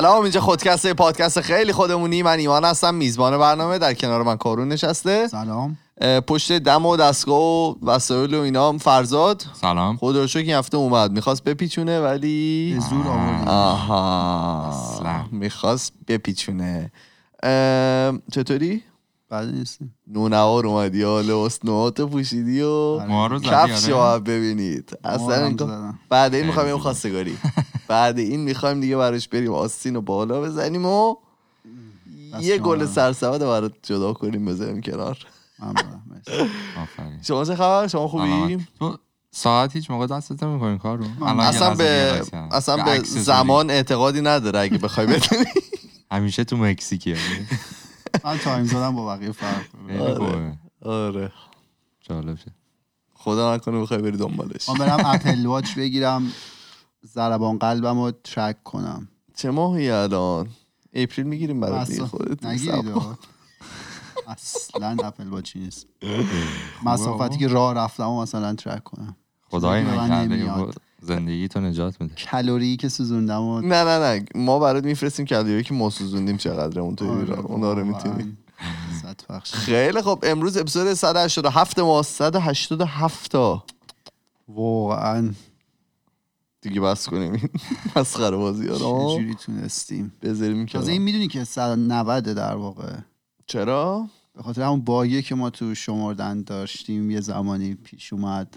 سلام اینجا خودکسته پادکست خیلی خودمونی. من ایمان هستم میزبان برنامه در کنار من کارون نشسته. سلام. پشت دم و دستگاه و وسایل و اینا هم فرزاد. سلام. خدا رو شکر این هفته اومد. می‌خواست بپیچونه ولی به زور آوردیم. آها. اصلا. می‌خواست بپیچونه. چطوری؟ بعد نیستیم نونوار اومدی. یا لباس نوات پوشیدی و ما رو زدی کفش رو آره؟ ببینید. اصلا انگار-. بعد این می‌خوایم خواستگاری. بعد این می‌خوایم دیگه براش بریم آستین و بالا بزنیم و یه گل. سرسبد رو برات جدا کنیم بذاریم کنار. شما چه خبر؟ شما خوبی. تو ساعت هیچ موقع دستت نمی‌کنی کار رو الان یه اصلا به. اصلا به. زمان اعتقادی نداره اگه بخوای بدونی همیشه تو مکزیکی من تایم زدم با بقیه فرق خوبه. آره. جالب شد خدا نکنه بخوای بری دنبالش. من برم اپل واچ بگیرم ضربان قلبم رو ترک کنم. چه ماهی الان؟ اپریل می‌گیریم برای دیگه اصلا خودت. اصلا اپل واچی نیست. مسافتی که راه رفتم و مثلا ترک کنم. به من. زندگی تو نجات میده. کالری که سوزوندم و نه نه نه. ما برات میفرستیم کلوری که ما سوزوندیم چقدر اون تو آره، اونا رو. می‌تونی. صد بخش. خیلی خب. امروز اپیزود 187 ما 187 تا واقعا. دیگه بس کنیم. این مسخره بازی ها رو. چجوری تونستیم؟ بذاریم تازه این. می‌دونی که 190 در واقع. چرا؟ به خاطر همون باگی که ما تو شمردن داشتیم یه زمانی پیش اومد.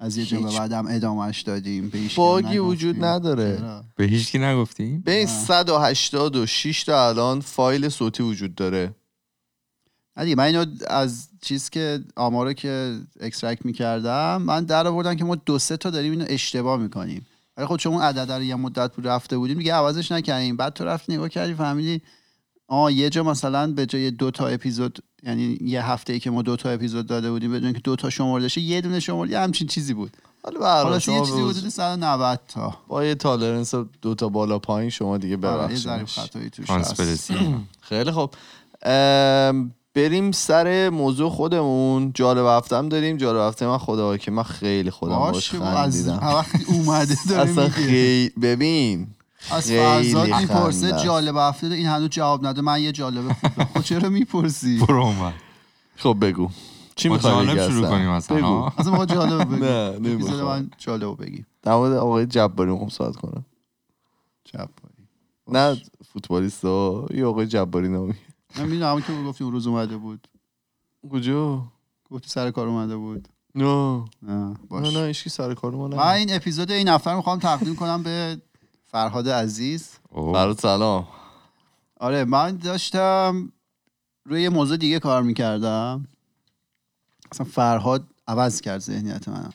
از یه جا به بعدم ادامهش دادیم به باگی نگفتیم. وجود نداره. چرا؟ به هیچ کی نگفتی به این 186 تا الان فایل صوتی وجود داره نه دیگه من اینو از چیز که آمارو که extract می‌کردم من در آوردم که ما دو سه تا داریم اینو اشتباه می‌کنیم ولی خب چون اون عدد رو یه مدت بود رفته بودیم دیگه عوضش نکردیم بعد تو رفتی نگاه کردی فهمیدی آه یه جا مثلا به جای دو تا اپیزود یعنی یه هفته ای که ما دو تا اپیزود داده بودیم بدون که دو تا شمرده شه یه دونه شمرده یه همچین چیزی بود. حالا به شما یه چیزی حدود 190 تا. با یه tolerance دو تا بالا پایین شما دیگه آره، ببخشید. خیلی خب ام، بریم سر موضوع خودمون. جالب هفتم داریم. جالب هفته من خدا که من خیلی خودم باش بابا، از خندیدم. وقتی اومده داره اصلا خیلی ببین از فرزاد می‌پرسه. جالب هفته این هنوز جواب نده. من یه جالب خوب دارم. خب چرا می‌پرسی؟ برو خب بگو. چی می‌خوای بگی جالب شروع؟ کنیم اصلا؟ اصلا ما جالب بگو. نه، نمی‌خوام. من جالب بگی در مورد آقای جباری می‌خوام صحبت کنم. جباری. نه فوتبالیست ها یه آقای جباری نامی. من می‌دونم همون که گفتی اون روز اومده بود. کجا؟ گفتی سر کار اومده بود. نه. نه نه نه سر کار ما من این اپیزود این هفته رو می‌خوام تقدیم کنم به فرهاد عزیز. برات سلام. آره من داشتم روی یه موضوع دیگه کار می‌کردم. اصلا فرهاد عوض کرد ذهنیت منم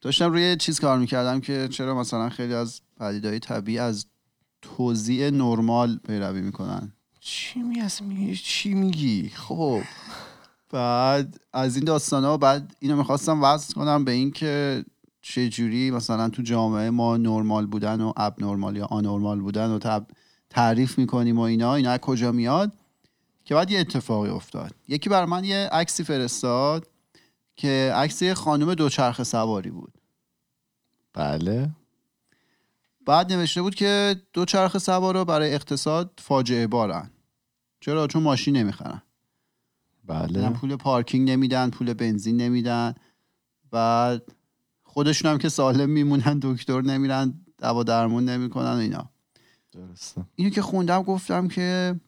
داشتم روی چیز کار می‌کردم که چرا مثلا خیلی از پدیدهای طبیعی از توزیع نرمال پیروی می‌کنن. چی میگی چی میگی؟ خب بعد از این داستان ها بعد اینو می‌خواستم وصل کنم به این که چجوری مثلا تو جامعه ما نرمال بودن و اب نرمال یا آنورمال بودن و تب تعریف می‌کنیم و اینا اینا از کجا میاد؟ که بعد یه اتفاقی افتاد. یکی بر من یه عکسی فرستاد که عکس یه خانم دوچرخه سواری بود. بله. بعد نوشته بود که دوچرخه سوارا برای اقتصاد فاجعه بارن. چرا؟ چون ماشین نمی‌خرن. بله. پول پارکینگ نمیدن پول بنزین نمیدن. بعد خودشون هم که سالم میمونن دکتر نمیرن دوا درمون نمی‌کنن و اینا. درسته. اینو که خوندم گفتم که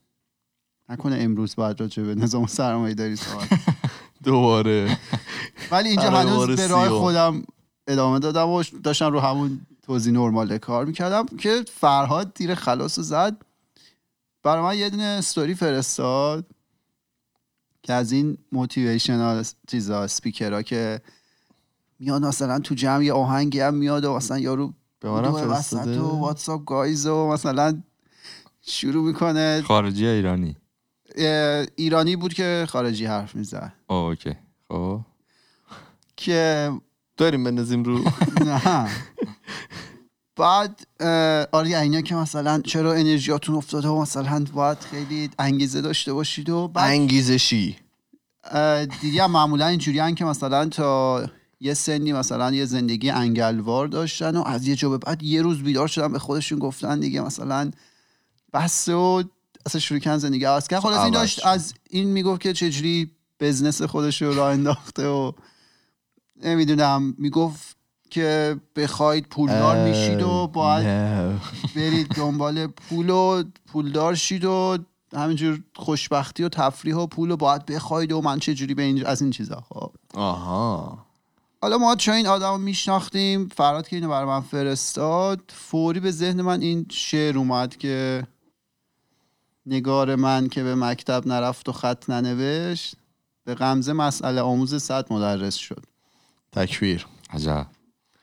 نکنه امروز باید راجع به نظام سرمایه داری صحبت دوباره. ولی اینجا هنوز به راه. خودم ادامه دادم و داشتم رو همون توضیح نرمال کار می‌کردم که فرهاد تیر خلاص رو زد. برای من یه دونه استوری فرستاد که از این motivational چیزا سپیکرها که میاد مثلا تو جمع یه آهنگی هم میاد و مثلا یارو به وسط و what's up guys و مثلا شروع می‌کنه. خارجی یا ایرانی؟ ایرانی بود که خارجی حرف می‌زد. اوکی. خب. که داریم بندازیم رو. نه. بعد آره اینا که مثلا چرا انرژیاتون افتاده و مثلا باید خیلی انگیزه داشته باشید و بعد انگیزشی. دیگه معمولا اینجوری که مثلا تا یه سنی مثلا یه زندگی انگلوار داشتن و از یه جا به بعد یه روز بیدار شدن به خودشون گفتن دیگه مثلا بسته و اصلا شروع کردن زندگی عوض کرد خلاص این داشت. از این می‌گفت که چجوری بزنس خودش رو راه انداخته و نمی‌دونم می‌گفت که بخواید پولدار میشید و باید. برید دنبال پول و پولدار شید و همینجور خوشبختی و تفریح و پول و باید بخواید و من چه جوری به این از این چیزا خب آها حالا ما چون این آدم رو میشناختیم؟ فراد که اینو برای من فرستاد. فوری به ذهن من این شعر اومد که نگار من که به مکتب نرفت و خط ننوشت به غمزه مسئله آموز صد مدرس شد. تکبیر عجب.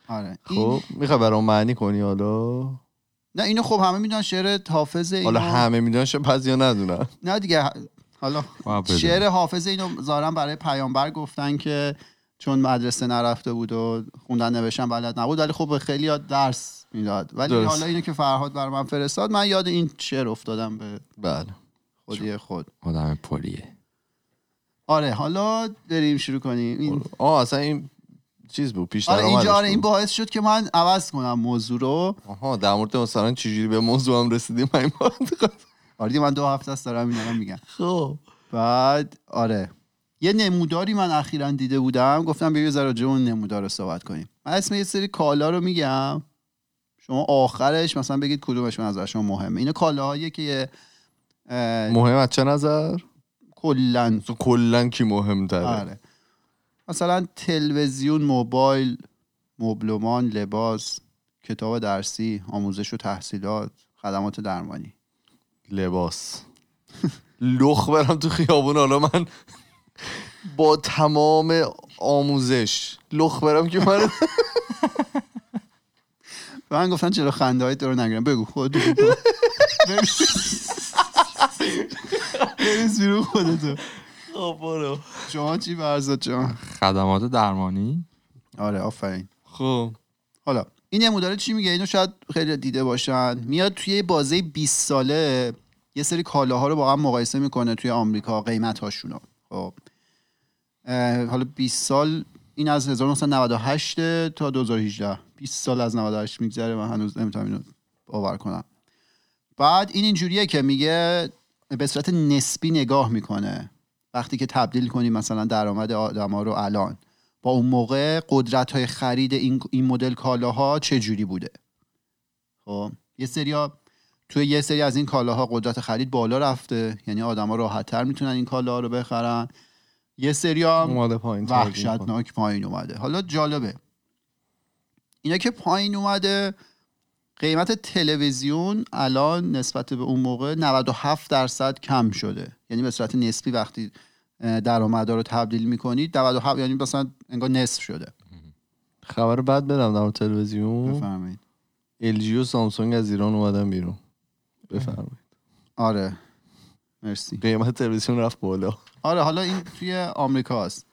آره. این... خب می‌خوای برام معنی کنی حالا؟ نه اینو خب همه می‌دونن شعر حافظ اینو. حالا همه می‌دونن شاید بعضیا ندونن. نه دیگه حالا بدونی. شعر حافظ اینو ظاهرا برای پیامبر گفتن که چون مدرسه نرفته بود و خوندن نوشتن بلد نبود ولی خب خیلی درس می‌داد. ولی درست. حالا اینو که فرهاد بر من فرستاد من یاد این شعر افتادم به بله. خودی خود. آدم پلیه آره حالا بریم شروع کنیم. این آه اصلا این چیز بود پیش آره اینجا آره این. باعث شد که من عوض کنم موضوع رو. آها در مورد مثلا چجوری به موضوع هم رسیدیم؟ بار آره من دو هفته است دارم اینا میگم. خب. بعد آره. یه نموداری من اخیرا دیده بودم. گفتم بیا یه ذره اون نمودار رو صحبت کنیم. من اسم یه سری کالا رو میگم. شما آخرش مثلا بگید کدومش به نظر شما مهمه. اینا کالاهاییه که مهم از چه نظر؟ کلا. تو کلا کی مهمتره؟ آره. مثلا تلویزیون موبایل مبلمان لباس کتاب درسی آموزش و تحصیلات خدمات درمانی. لباس. لخ برم تو خیابون حالا من با تمام آموزش. لخ برم که من به من گفتن چرا خنده های تو رو نگیرم. بگو خود بریز بیرون خودتو. خب برو. شما چی برزاد جان؟ خدمات درمانی. آره آفرین. خب. حالا این نموداره چی میگه؟ اینو شاید خیلی دیده باشن. میاد توی یه بازه 20 ساله یه سری کالاها رو با هم مقایسه می‌کنه توی آمریکا قیمت هاشونو خب. حالا 20 سال این از 1998 تا 2018 20 سال از 98 میگذره من هنوز نمی‌تونم اینو باور کنم. بعد این اینجوریه که میگه به صورت نسبی نگاه می‌کنه. وقتی که تبدیل کنی مثلا درآمد آدما رو الان با اون موقع قدرت های خرید این, این مدل کالاها چه جوری بوده؟ خب یه سریا توی یه سری از این کالاها قدرت خرید بالا رفته یعنی آدما راحتتر می‌تونن این کالاها رو بخرن. یه سریا هم پایین وحشتناک پایین اومده. حالا جالبه. اینا که پایین اومده قیمت تلویزیون الان نسبت به اون موقع 97 درصد کم شده. یعنی به صورت نسبی وقتی درآمدا رو تبدیل می‌کنید 97 یعنی مثلا انگار نصف شده. خبر بعد بدم در تلویزیون. بفرمایید. ال و سامسونگ از ایران اومدن بیرون. بفرمایید. آره. مرسی. قیمت تلویزیون رفت بالا. آره حالا این توی آمریکاست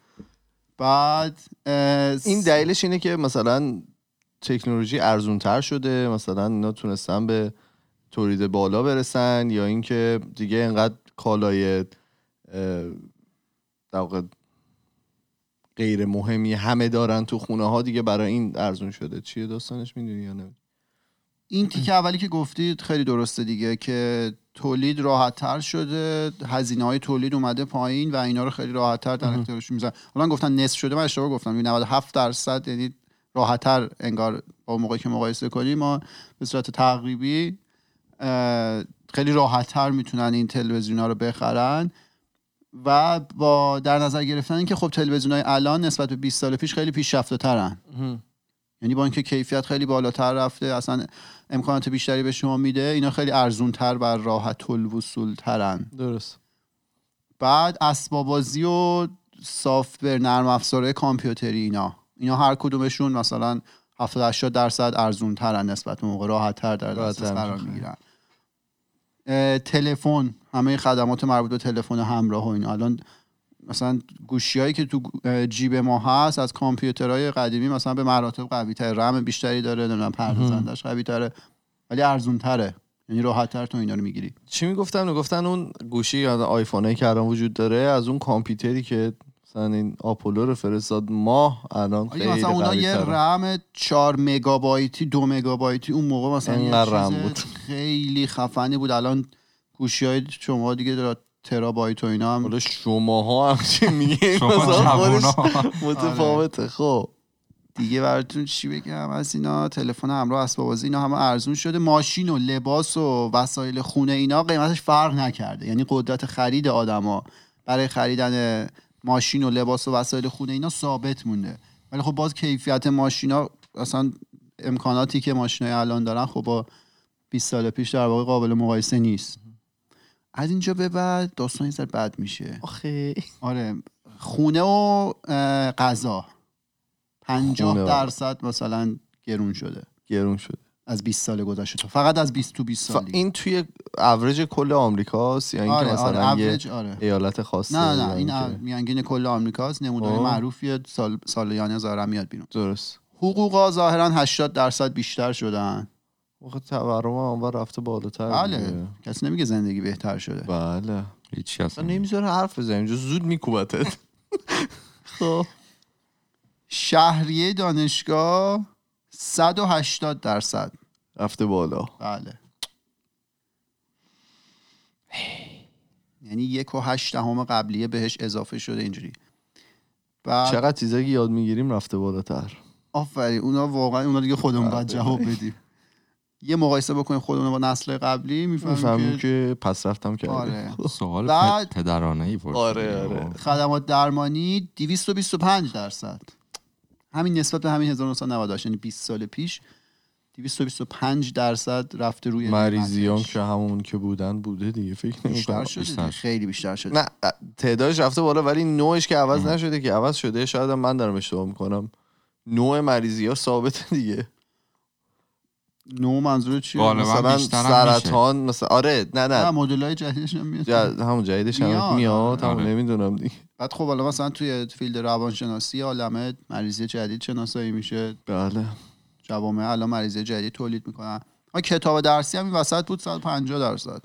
بعد اه، این دلیلش اینه که مثلا تکنولوژی ارزون تر شده مثلا اینا تونستن به تولید بالا برسن یا اینکه دیگه انقدر کالای در غیر مهمی همه دارن تو خونه ها دیگه برای این ارزون شده. چیه داستانش؟ می‌دونی یا نه؟ این تیکه اولی که گفتید خیلی درسته دیگه که تولید راحت تر شده هزینه های تولید اومده پایین و اینا رو خیلی راحت تر در اختیارشون می‌ذارن حالا گفتن نصف شده من اشتباه گفتم. 97 درصد یعنی راحت تر انگار با موقعی که مقایسه کنیم ما به صورت تقریبی خیلی راحت تر می‌تونن این تلویزیون ها رو بخرن. و با در نظر گرفتن اینکه خب تلویزیون های الان نسبت به 20 سال پیش خیلی پیشرفته ترن. یعنی با اینکه کیفیت خیلی بالاتر رفته اصلا امکانات بیشتری به شما میده اینا خیلی ارزون تر و راحت الوصول ترن درست. بعد اسبابازی و سافتور نرم افزارهای کامپیوتری اینا. اینا هر کدومشون مثلا 70 80 درصد ارزون ترن نسبت به موقع راحت تر در دسترس قرار. می‌گیرن. تلفن. همه خدمات مربوط به تلفن همراه و اینا. الان مثلا گوشی هایی که تو جیب ما هست از کامپیوترهای قدیمی مثلا به مراتب قوی تر رم بیشتری داره نمی‌دونم پردازندش قوی تره ولی ارزون تره یعنی راحت تر تو اینا رو می‌گیری چی می‌گفتن می‌گفتن اون گوشی یا آیفونایی که الان وجود داره از اون کامپیوتری که مثلا این آپولو رو فرستاد ماه الان خیلی مثلا اونا یه. رم 4 مگابایتی دو مگابایتی اون موقع مثلا یه رم بود. خیلی خفنی بود الان گوشی های شما دیگه داره ترابایت و اینا هم حالا شماها هم چی میگه؟ جوونا. متفاوته. خب. دیگه براتون چی بگم؟ از اینا تلفن همراه اسباب بازی اینا همه ارزون شده. ماشین و لباس و وسایل خونه اینا قیمتش فرق نکرده. یعنی قدرت خرید آدما برای خریدن ماشین و لباس و وسایل خونه اینا ثابت مونده. ولی خب باز کیفیت ماشینا اصلا امکاناتی که ماشینای الان دارن خب با 20 سال پیش در واقع قابل مقایسه نیست. از اینجا به بعد داستان یه بد میشه. آخه. آره خونه و غذا. 50 خونه و- درصد مثلا گرون شده. گرون شده. از 20 سال گذشته تا فقط از 20 تو 20 سال. این توی اوریج کل آمریکاست یا اینکه آره مثلا آره یه اوریج آره. ایالت خاصه نه نه این میانگین کل آمریکاست. نمودار خب. معروفیه سال سالیانه ظاهرا میاد بیرون. درست. حقوقا ظاهرا 80 درصد بیشتر شدن. واقعا تورم هم اونور رفته بالاتر بله. کسی نمیگه زندگی بهتر شده. بله. هیچی اصلا نمی‌ذاره حرف بزنیم اینجا زود میکوبتت. خب. شهریه دانشگاه 180 درصد. رفته بالا. بله. یعنی یک و هشت دهم قبلیه بهش اضافه شده اینجوری. بعد چقدر چیزایی که یاد می‌گیریم رفته بالاتر. آفرین. اونا واقعا اونا دیگه خودمون باید بله. جواب بدیم. یه مقایسه بکنیم خودمون با نسل قبلی می‌فهمیم که که پس رفتم کردیم آره. سوال بعد- پدرانه ای پرسیدی. آره، آره. خدمات درمانی 225 درصد. همین نسبت به همین 1998 یعنی 20 سال پیش 225 درصد رفته روی مریضیان قیمتش. که همون که بودن بوده دیگه فکر بیشتر نمی‌کنم شده بیشتر. خیلی بیشتر شده. نه تعدادش رفته بالا ولی نوعش که عوض نشده که عوض شده شاید من دارم اشتباه می‌کنم. نوع مریضی ها ثابته دیگه. نو منظور چیه؟ غالبا مثلا سرطان مثلا آره نه نه. نه مدل های جدیدش هم میاد. همون جدیدش هم میاد، میاد. همون آره. نمی‌دونم دیگه. بعد خب حالا مثلا توی فیلد روانشناسی عالمه مریضی جدید شناسایی میشه. بله. جوامع الان مریضی جدید تولید می‌کنن. آ کتاب درسی هم این وسط بود 150 درصد.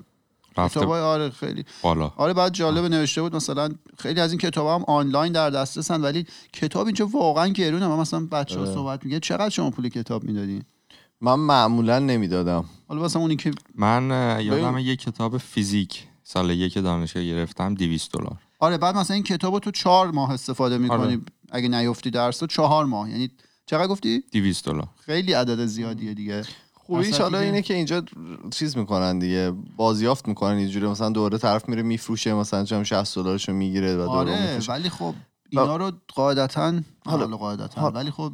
رفته کتاب آره خیلی. بالا. آره بعد جالب نوشته بود مثلا خیلی از این کتاب هم آنلاین در دسترسن ولی کتاب اینجا واقعا گرونه. من مثلا بچه ها آره. صحبت میگه چقدر شما پول کتاب می‌دادین؟ من معمولا نمی‌دادم. حالا مثلا اونی که من یادم یه کتاب فیزیک سال یک دانشگاه گرفتم 200 دلار. آره بعد مثلا این کتاب تو چهار ماه استفاده می‌کنی. آره. اگه نیفتی درس تو چهار ماه. یعنی چقدر گفتی؟ 200 دلار. خیلی عدد زیادیه دیگه. خوبیش حالا اینه که اینجا چیز می‌کنن دیگه. بازیافت می‌کنن اینجوری مثلا دوره طرف میره میفروشه مثلا چم 60 دلارشو می‌گیره و دوره آره میفروشه. ولی خب اینا رو قاعدتا حالا- قاعدتا ولی خب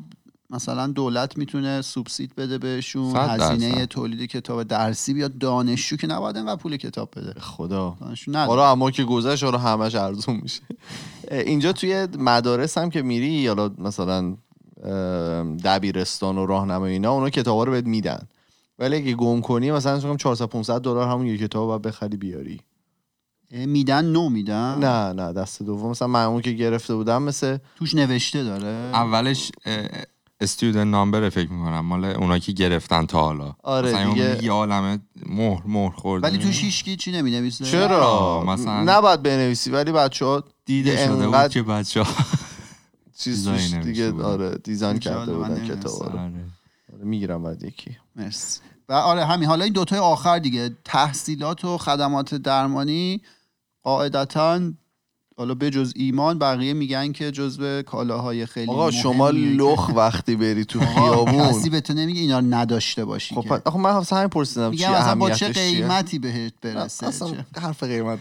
مثلا دولت می‌تونه سوبسید بده بهشون هزینه. تولید کتاب درسی بیاد دانشجو که نباید انقدر پول کتاب بده. خدا. آره اما که گذشت آره همش ارزون میشه. اینجا توی مدارس هم که میری یا مثلا دبیرستان و راهنمایی اینا اونا کتابا رو بهت میدن. ولی اگه گم کنی مثلا فکر کنم 400 500 دلار همون یک کتاب باید بخری بیاری. میدن نو میدن؟ نه نه دست دوم. مثلا من اون که گرفته بودم مثل توش نوشته داره. اولش استودنت نامبر فکر می‌کنم. مال اونا که گرفتن تا حالا. آره، مثلا دیگه-. یه عالمه مهر مهر خورده. ولی توش هیچکی چی نمی‌نویسه؟ چرا؟ مثلا- نباید بنویسی ولی بچه ها دیده شده بود انقدر که بچه ها چیز دیگه. آره دیزاین کرده بودن. کتابا رو. آره، می‌گیرم بعد یکی. مرسی. و آره همین. حالا این دوتای آخر دیگه. تحصیلات و خدمات درمانی قاعدتا حالا به جز ایمان بقیه میگن که جزو کالاهای خیلی آقا شما لخ وقتی بری تو خیابون کسی به تو نمیگه اینا رو نداشته باشی خب که. آخه من اصلا همین پرسیدم چی میگم مثلا با چه؟ قیمتی بهت برسه اصلا؟ حرف قیمت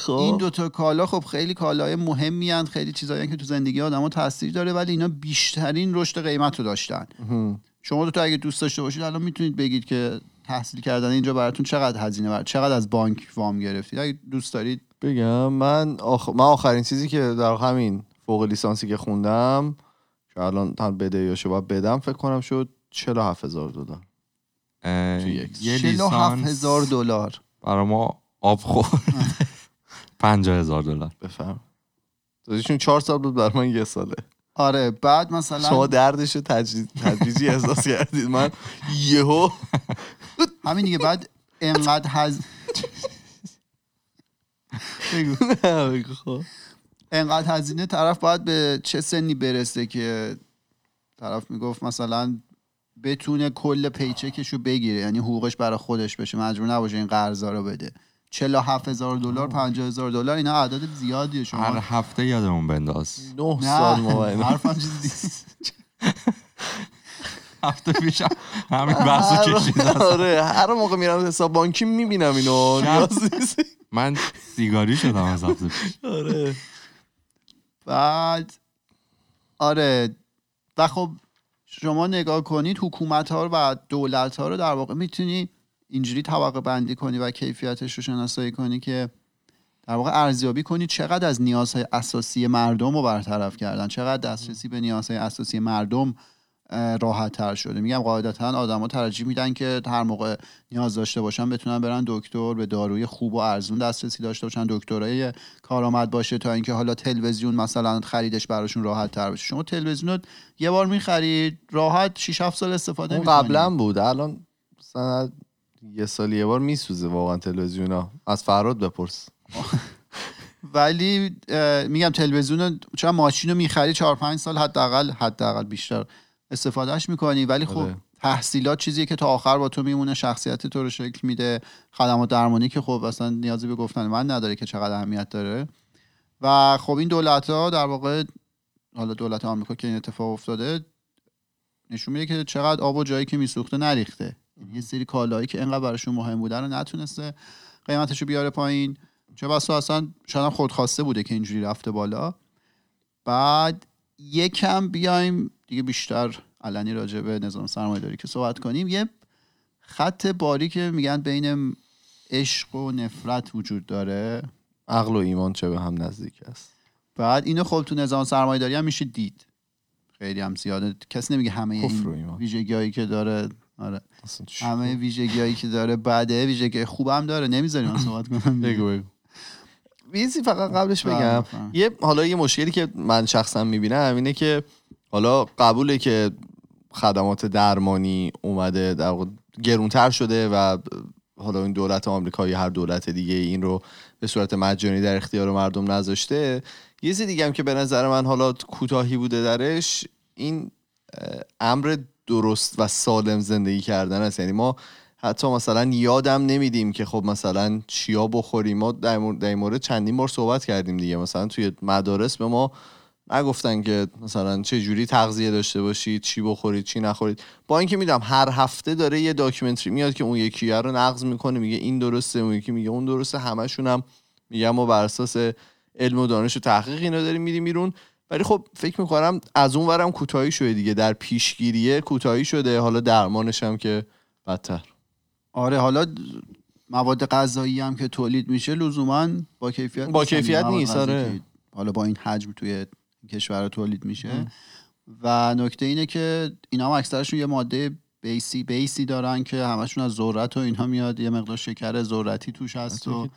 خب. این دوتا کالا خب خیلی کالای مهمی هن. خیلی چیزایی که تو زندگی آدم تاثیر داره ولی اینا بیشترین رشد قیمت رو داشتن شما دوتا اگه دوست داشته باشید الان می‌تونید بگید که تحصیل کردن اینجا براتون چقدر هزینه بر چقدر از بانک وام گرفتید اگه دوست دارید بگم من آخ... من آخرین چیزی که در همین فوق لیسانسی که خوندم که الان هم بدهیاشو باید بدم فکر کنم شد 47 هزار دلار. اه، توی یک. یه 47 لیسانس هزار دلار. برای ما آب خورد. پنجاه هزار دلار. بفهم. چون چهار سال بود برای من یه ساله. آره بعد مثلا شما دردش رو تجریز- تدریجی احساس کردید. من یهو همین دیگه بعد انقدر هز بگو. بگو خب. انقدر هزینه طرف باید به چه سنی برسه که طرف می‌گفت مثلا بتونه کل پیچکش رو بگیره یعنی حقوقش برای خودش بشه. مجبور نباشه این قرضا رو بده. 47 هزار دلار 50 هزار دلار اینا اعداد زیادیه شما. هر هفته یادمون بنداز. نه. نه. سال ما اینا. حرفم چیز دیگه. هفته پیش همین بحثو کشیدن آره هر موقع میرم حساب بانکی می‌بینم اینو. نیاز نیست. من سیگاری شدم از هفته پیش. آره. بعد آره. و خب شما نگاه کنید حکومت ها و دولت ها رو در واقع می‌تونی اینجوری طبقه بندی کنی و کیفیتش رو شناسایی کنی که در واقع ارزیابی کنی چقدر از نیازهای اساسی مردم رو برطرف کردن چقدر دسترسی به نیازهای اساسی مردم راحت تر شده. میگم قاعدتا آدما ترجیح میدن که هر موقع نیاز داشته باشن بتونن برن دکتر به داروی خوب و ارزون دسترسی داشته باشن. دکترای کارآمد باشه تا اینکه حالا تلویزیون مثلا خریدش براشون راحت تر بشه شما تلویزیون رو یه بار می‌خرید راحت 6 7 سال استفاده اون قبلا بود. الان مثلا یه سال یه بار میسوزه واقعا تلویزیون ها از فراد بپرس. ولی میگم تلویزیون چون ماشین رو می‌خری 4 5 سال حداقل حداقل بیشتر استفادهش می‌کنی ولی خب آره. تحصیلات چیزیه که تا آخر با تو میمونه شخصیت تو رو شکل میده. خدمات درمانی که خب اصلا نیازی به گفتن من نداره که چقدر اهمیت داره. و خب این دولت ها در واقع حالا دولت آمریکا که این اتفاق افتاده نشون میده که چقدر آب و جایی که میسوخته نریخته. یعنی یه سری کالایی که انقدر براشون مهم بوده رو نتونسته قیمتش رو بیاره پایین. چه بسا اصلا شاید خودخواسته بوده که اینجوری رفته بالا. بعد یکم بیایم دیگه بیشتر علنی راجع به نظام سرمایه داری که صحبت کنیم. یه خط باری که میگن بین عشق و نفرت وجود داره. عقل و ایمان چه به هم نزدیک است؟ بعد اینو خب تو نظام سرمایه داری هم میشه دید. خیلی هم زیاده. کسی نمیگه همه این. ویژگی که داره. آره؟ همه ویژگی که داره بعده ویژگی خوبم داره. نمی‌ذاری من صحبت کنم. بگو بگو. فقط قبلش بله، بگم. بفرمایید. یه حالا یه مشکلی که من شخصا می‌بینم اینه که حالا قبوله که خدمات درمانی اومده در گرونتر شده و حالا این دولت آمریکا یا هر دولت دیگه این رو به صورت مجانی در اختیار مردم نذاشته. یه چیز دیگه هم که به نظر من حالا کوتاهی بوده درش این امر درست و سالم زندگی کردن است. یعنی ما حتی مثلا یادم نمیدیم که خب مثلا چیا بخوریم. ما در این مورد چندین بار صحبت کردیم دیگه. مثلا توی مدارس به ما نگفتن که مثلا چه جوری تغذیه داشته باشید چی بخورید چی نخورید با اینکه می‌دونم هر هفته داره یه داکیومنتری میاد که اون یکی رو نقض می‌کنه میگه این درسته اون یکی میگه اون درسته همشون هم میگم ما بر اساس علم و دانش و تحقیق اینا داریم میدیم بیرون. ولی خب فکر می‌کنم از اون ورم کوتاهی شده دیگه. در پیشگیریه کوتاهی شده. حالا درمانش هم که بدتر. آره حالا مواد غذایی هم که تولید میشه لزوما با کیفیت با نیستن. کیفیت نیست، آره. حالا با این حجم توی کشور تولید میشه. و نکته اینه که اینا هم اکثرشون یه ماده بیسی بیسی دارن که همشون از ذرت و اینها میاد. یه مقدار شکر ذرتی توش هست و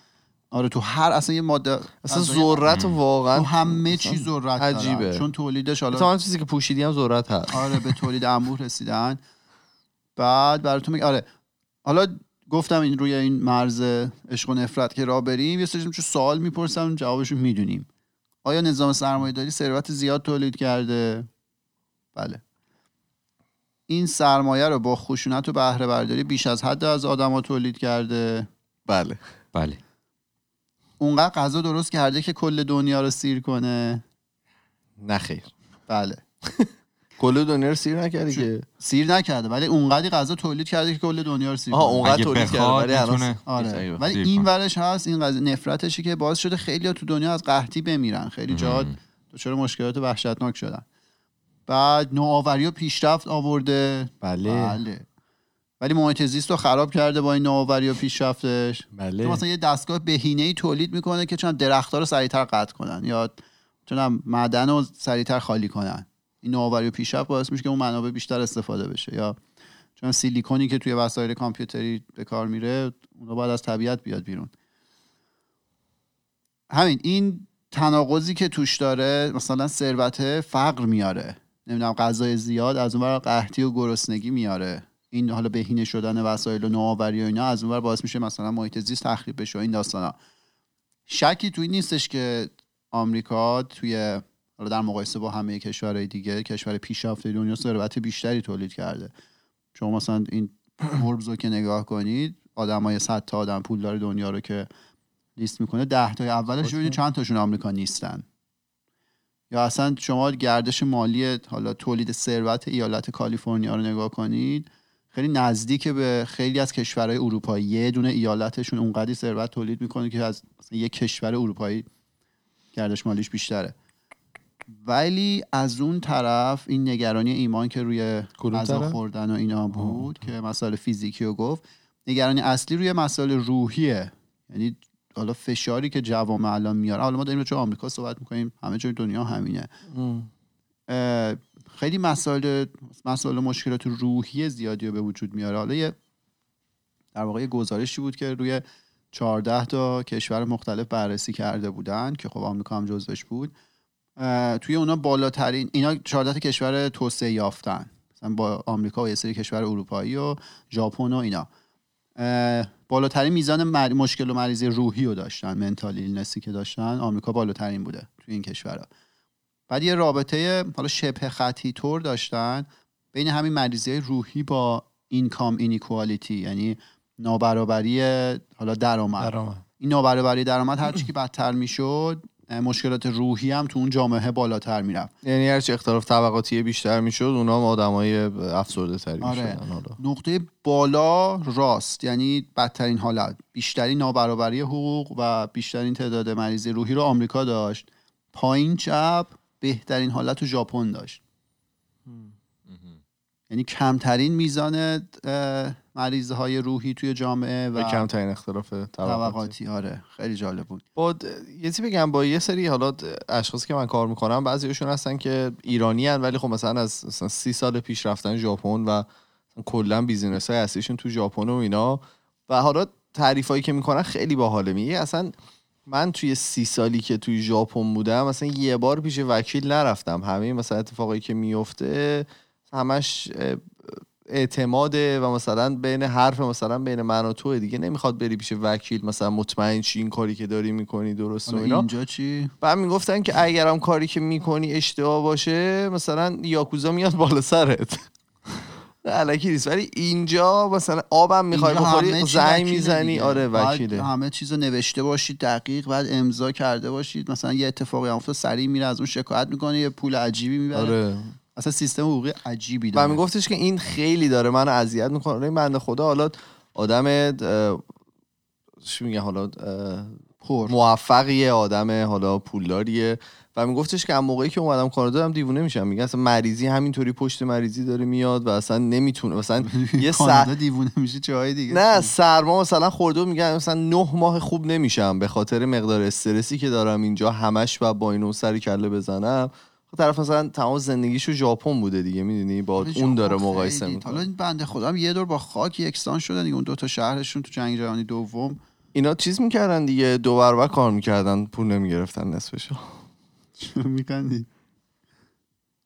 آره تو هر اصلا یه ماده اصلا ذرت واقعا تو همه چی ذرت عجیبه. دارن. چون تولیدش حالا تمام چیزی که پوشیدی هم ذرت هست. آره به تولید انبوه رسیدن. بعد براتون میگم آره حالا گفتم این روی این مرز عشق و نفرت که راه بریم یه سری سوال می‌پرسم جوابشو می‌دونیم. آیا نظام سرمایه داری ثروت زیاد تولید کرده؟ بله. این سرمایه رو با خشونت و بهره برداری بیش از حد از آدما تولید کرده؟ بله. بله. اونقدر غذا درست کرده که کل دنیا رو سیر کنه؟ نه خیر. بله. کل دنیا رو سیر نکردی که؟ سیر نکرده ولی اونقدی غذا تولید کرده که کل دنیا رو سیر آها اونقدر تولید کرده ولی. آره. ولی این. ورش هست این قضیه نفرتشی که باعث شده خیلی تو دنیا از قحطی بمیرن. خیلی جاها دچار مشکلات وحشتناک شدن. بعد نوآوری و پیشرفت آورده. بله. بله. ولی محیط زیست رو خراب کرده با این نوآوری و پیشرفتش. تو بله مثلا یه دستگاه بهینه ای تولید می‌کنه که چون درختها رو سریعتر قطع کنن یا چون معدن رو سریعتر خالی کنن. این نوآوری و پیشرفت باعث میشه که اون منابع بیشتر استفاده بشه. یا چون سیلیکونی که توی وسایل کامپیوتری به کار میره اونا باید از طبیعت بیاد بیرون. همین این تناقضی که توش داره مثلا ثروت فقر میاره. نمی‌دونم غذای زیاد از اونور قحطی و گرسنگی میاره. این حالا بهینه شدن وسایل و نوآوری و اینا از اونور باعث میشه مثلا محیط زیست تخریب بشه و این داستانا. شکی توی نیستش که آمریکا توی حالا در مقایسه با همه کشورهای دیگه کشور پیشرفته دنیا ثروت بیشتری تولید کرده. شما مثلا این فوربس رو که نگاه کنید آدمای 100 تا آدم پولدار دنیا رو که لیست می‌کنه ده تای اولش ببینید چند تاشون آمریکا نیستن. یا اصلا شما گردش مالی حالا تولید ثروت ایالت کالیفرنیا رو نگاه کنید خیلی نزدیک به خیلی از کشورهای اروپایی. یه دونه ایالتشون اونقدی ثروت تولید می‌کنه که از یک کشور اروپایی گردش مالیش بیشتره. ولی از اون طرف این نگرانی ایمان که روی غذا؟ خوردن و اینا بود که مسائل فیزیکی رو گفت نگرانی اصلی روی مسائل روحیه. یعنی حالا فشاری که جوامع الان میاره حالا ما داریم به آمریکا صحبت می‌کنیم همه جای دنیا همینه. خیلی مسائل مسائل مشکلات روحی زیادی رو به وجود میاره. حالا یه در واقع یه گزارشی بود که روی 14 تا کشور مختلف بررسی کرده بودن که خب آمریکا هم جزوش بود. توی اونا بالاترین اینا 14 تا کشور توسعه یافتن. مثلا با آمریکا و یه سری کشور اروپایی و ژاپن و اینا. بالاترین میزان مر... مشکل و مریضی روحی رو داشتن mental illness ی که داشتن. آمریکا بالاترین بوده توی این کشورها بعد یه رابطه حالا شبه خطی طور داشتن. بین همین مریضی روحی با income inequality یعنی نابرابری حالا درآمد. درآمد. این نابرابری درآمد هر چی که بدتر می‌شد مشکلات روحی هم تو اون جامعه بالاتر می‌رفت یعنی هرچی اختلاف طبقاتی بیشتر می‌شد اونا هم آدمای افسرده تری آره. می‌شدن حالا. نقطه بالا راست یعنی بدترین حالت. بیشترین نابرابری حقوق و بیشترین تعداد مریضی روحی رو آمریکا داشت. پایین چپ بهترین حالت رو ژاپن داشت. یعنی کمترین میزان مریضه های روحی توی جامعه و کمترین اختلاف طبقاتی. آره. خیلی جالب بود. با د- یه چیزی بگم با یه سری حالا اشخاصی که من کار می‌کنم بعضیشون هستن که ایرانی هن ولی خب مثلا از مثلا سی سال پیش رفتن ژاپن و کلا business های اصلیشون تو ژاپن و اینا. و حالا تعریف هایی که می‌کنن خیلی باحاله. میگه اصلا من توی سی سالی که توی ژاپن بودم مثلا یه بار پیش وکیل نرفتم. همه مثلا اتفاقایی که میفته همش اعتماده و مثلا بین حرف مثلا بین من و تو دیگه نمی‌خواد بری پیش وکیل مثلا مطمئن چی این کاری که داری می‌کنی درست و حالا اینا. اینجا چی؟ بعد می‌گفتن که اگرم کاری که می‌کنی اشتباه باشه مثلا یاکوزا میاد بالا سرت. نه الکی نیست. ولی اینجا مثلا آبم می‌خوای بخوری زنگ می‌زنی. آره وکیله. همه چیز رو نوشته باشید دقیق بعد امضا کرده باشید. مثلا یه اتفاقی افتاد سریع میره از اون شکایت می‌کنه یه پول عجیبی می‌بره. آره. اصلا سیستم حقوقی عجیبی و داره. میگفتش که این خیلی داره منو اذیت می‌کنه. این بنده خدا حالا آدم چی میگه حالا پر. موفقیه آدم حالا پولداریه. و میگفتش که از موقعی که اومدم کانادا هم دیوونه میشم. میگه اصلا مریضی همینطوری پشت مریضی داره میاد و اصلا نمی‌تونه مثلا یه سر دیوونه میشه جای دیگه. نه سرما مثلا خورده و میگن مثلا نه ماه خوب نمیشم. به خاطر مقدار استرسی که دارم اینجا همش و با اینو سری کله بزنم. طرف مثلا تمام زندگیشو ژاپن بوده دیگه می‌دونی؟ با اون داره مقایسه می‌کنه. حالا این بنده خدا هم یه دور با خاک یکسان شدن دیگه اون دو تا شهرشون تو جنگ جهانی دوم. اینا چیز می‌کردن دیگه دو برابر کار می‌کردن پول نمی‌گرفتن نصفشو میکندی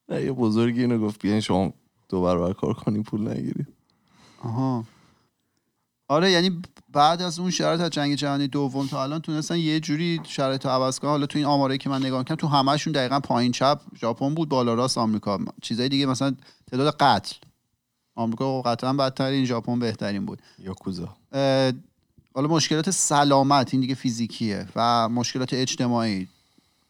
نه، یه بزرگی اینو گفت بیاین شما دو برابر کار کنی پول نگیرید آها. آره یعنی بعد از اون شرایط از جنگ جهانی دوم تا الان تونستن یه جوری شرایط رو عوض کنن. حالا تو این آماره که من نگاه کردم تو همشون دقیقا پایین چپ ژاپن بود بالا راست آمریکا. چیزای دیگه مثلا تعداد قتل. آمریکا قطعا بدترین ژاپن بهترین بود. یاکوزا. حالا مشکلات سلامت این دیگه فیزیکیه. و مشکلات اجتماعی.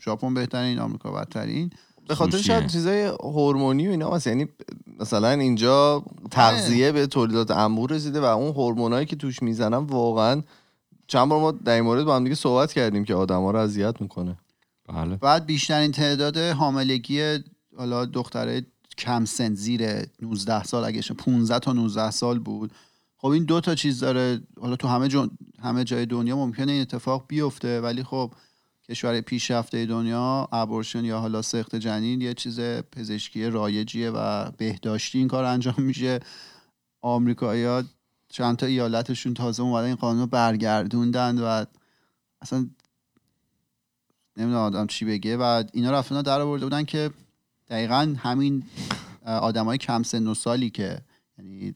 ژاپن بهترین آمریکا بدترین. به خاطر. شاید چیزای هورمونی و اینا هست. یعنی مثلا اینجا تغذیه به تولیدات انبوه رسیده و اون هورمونایی که توش می‌زنن واقعا چند بار ما در این مورد با هم دیگه صحبت کردیم که آدما رو اذیت می‌کنه. بله. بعد بیشترین تعداد حاملگی حالا دختره کم سن زیر 19 سال اگه اشتباه- 15 تا 19 سال بود. خب این دو تا چیز داره. حالا تو همه جا همه جای دنیا ممکنه این اتفاق بیفته ولی خب کشور پیشرفته دنیا ابورشن یا حالا سخت جنین یه چیز پزشکی رایجیه و بهداشتی این کار انجام میشه. آمریکایی‌ها چند تا ایالتشون تازه اومدن این قانون رو برگردوندن و اصلا نمی‌دونم آدم چی بگه و اینا رفتن در آورده بودن که دقیقا همین آدمای کم سن و سالی که یعنی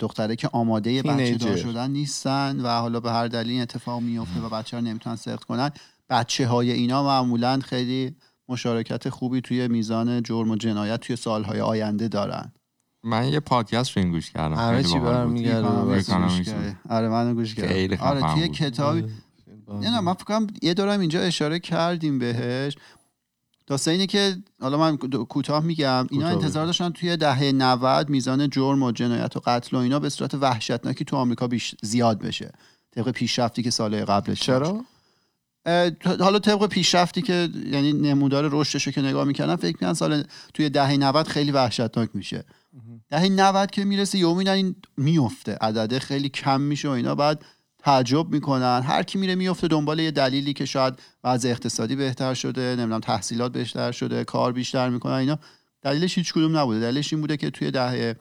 دختره که آماده بچه دار. شدن نیستن و حالا به هر دلیل این اتفاق میفته و بچه رو نمی‌تونن سخت کنن. بچه های اینا معمولا خیلی مشارکت خوبی توی میزان جرم و جنایت توی سالهای آینده دارن. من یه پادکست رو این گوش کردم. همه خیلی چی گوش کردی؟ آره من گوش کردم. آره توی بود. کتابی نه نه من فکر کنم یه دورم اینجا اشاره کردیم بهش. داستان اینه که حالا من کوتاه میگم اینا انتظار داشتن توی دهه 90 میزان جرم و جنایت و قتل و اینا به صورت وحشتناکی تو آمریکا بیش زیاد بشه. طبق پیشرفتی که سالهای قبلش داشت. چرا؟ حالا طبق پیشرفتی که یعنی نمودار رشدش رو که نگاه می‌کردن فکر می‌کنن سال توی دهه 90 خیلی وحشتناک میشه. دهه 90 که می‌رسه یهو می‌بینن این میفته عدده خیلی کم میشه و اینا. بعد تعجب می‌کنن. هر کی میره میفته دنبال یه دلیلی که شاید وضع اقتصادی بهتر شده نمی‌دونم تحصیلات بهتر شده کار بیشتر می‌کنن اینا. دلیلش هیچ کدوم نبوده. دلیلش این بوده که توی دهه